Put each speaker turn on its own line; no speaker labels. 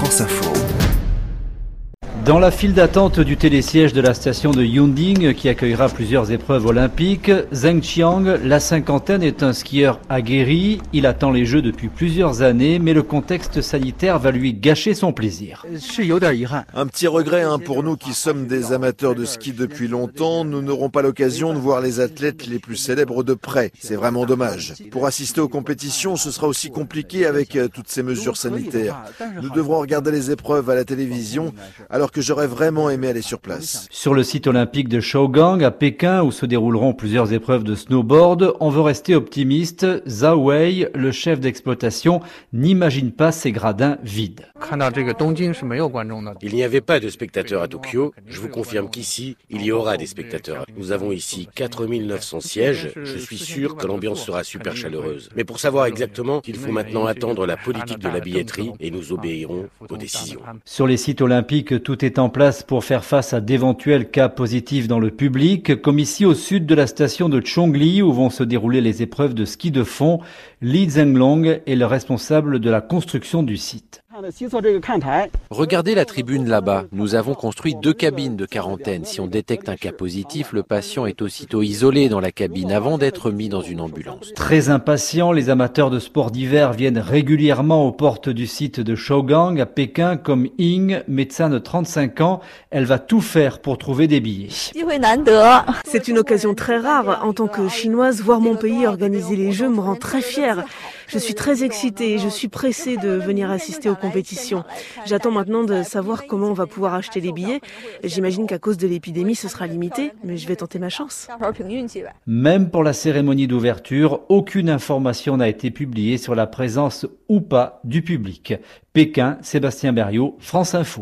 France Info.
Dans la file d'attente du télésiège de la station de Yunding, qui accueillera plusieurs épreuves olympiques, Zheng Qiang, la cinquantaine, est un skieur aguerri. Il attend les Jeux depuis plusieurs années, mais le contexte sanitaire va lui gâcher son plaisir.
Un petit regret hein, pour nous qui sommes des amateurs de ski depuis longtemps. Nous n'aurons pas l'occasion de voir les athlètes les plus célèbres de près. C'est vraiment dommage. Pour assister aux compétitions, ce sera aussi compliqué avec euh, toutes ces mesures sanitaires. Nous devrons regarder les épreuves à la télévision alors que j'aurais vraiment aimé aller sur place.
Sur le site olympique de Shougang à Pékin, où se dérouleront plusieurs épreuves de snowboard, on veut rester optimiste. Zhao Wei, le chef d'exploitation, n'imagine pas ces gradins vides.
Il n'y avait pas de spectateurs à Tokyo. Je vous confirme qu'ici, il y aura des spectateurs. Nous avons ici 4900 sièges. Je suis sûr que l'ambiance sera super chaleureuse. Mais pour savoir exactement, il faut maintenant attendre la politique de la billetterie et nous obéirons aux décisions.
Sur les sites olympiques, tout est en place pour faire face à d'éventuels cas positifs dans le public, comme ici au sud de la station de Chongli où vont se dérouler les épreuves de ski de fond. Li Zhenglong est le responsable de la construction du site.
Regardez la tribune là-bas. Nous avons construit deux cabines de quarantaine. Si on détecte un cas positif, le patient est aussitôt isolé dans la cabine avant d'être mis dans une ambulance.
Très impatients, les amateurs de sport d'hiver viennent régulièrement aux portes du site de Shougang à Pékin comme Ying, médecin de 35 ans. Elle va tout faire pour trouver des billets.
C'est une occasion très rare. En tant que chinoise, voir mon pays organiser les Jeux me rend très fière. Je suis très excitée et je suis pressée de venir assister aux compétitions. J'attends maintenant de savoir comment on va pouvoir acheter les billets. J'imagine qu'à cause de l'épidémie, ce sera limité, mais je vais tenter ma chance.
Même pour la cérémonie d'ouverture, aucune information n'a été publiée sur la présence ou pas du public. Pékin, Sébastien Berriot, France Info.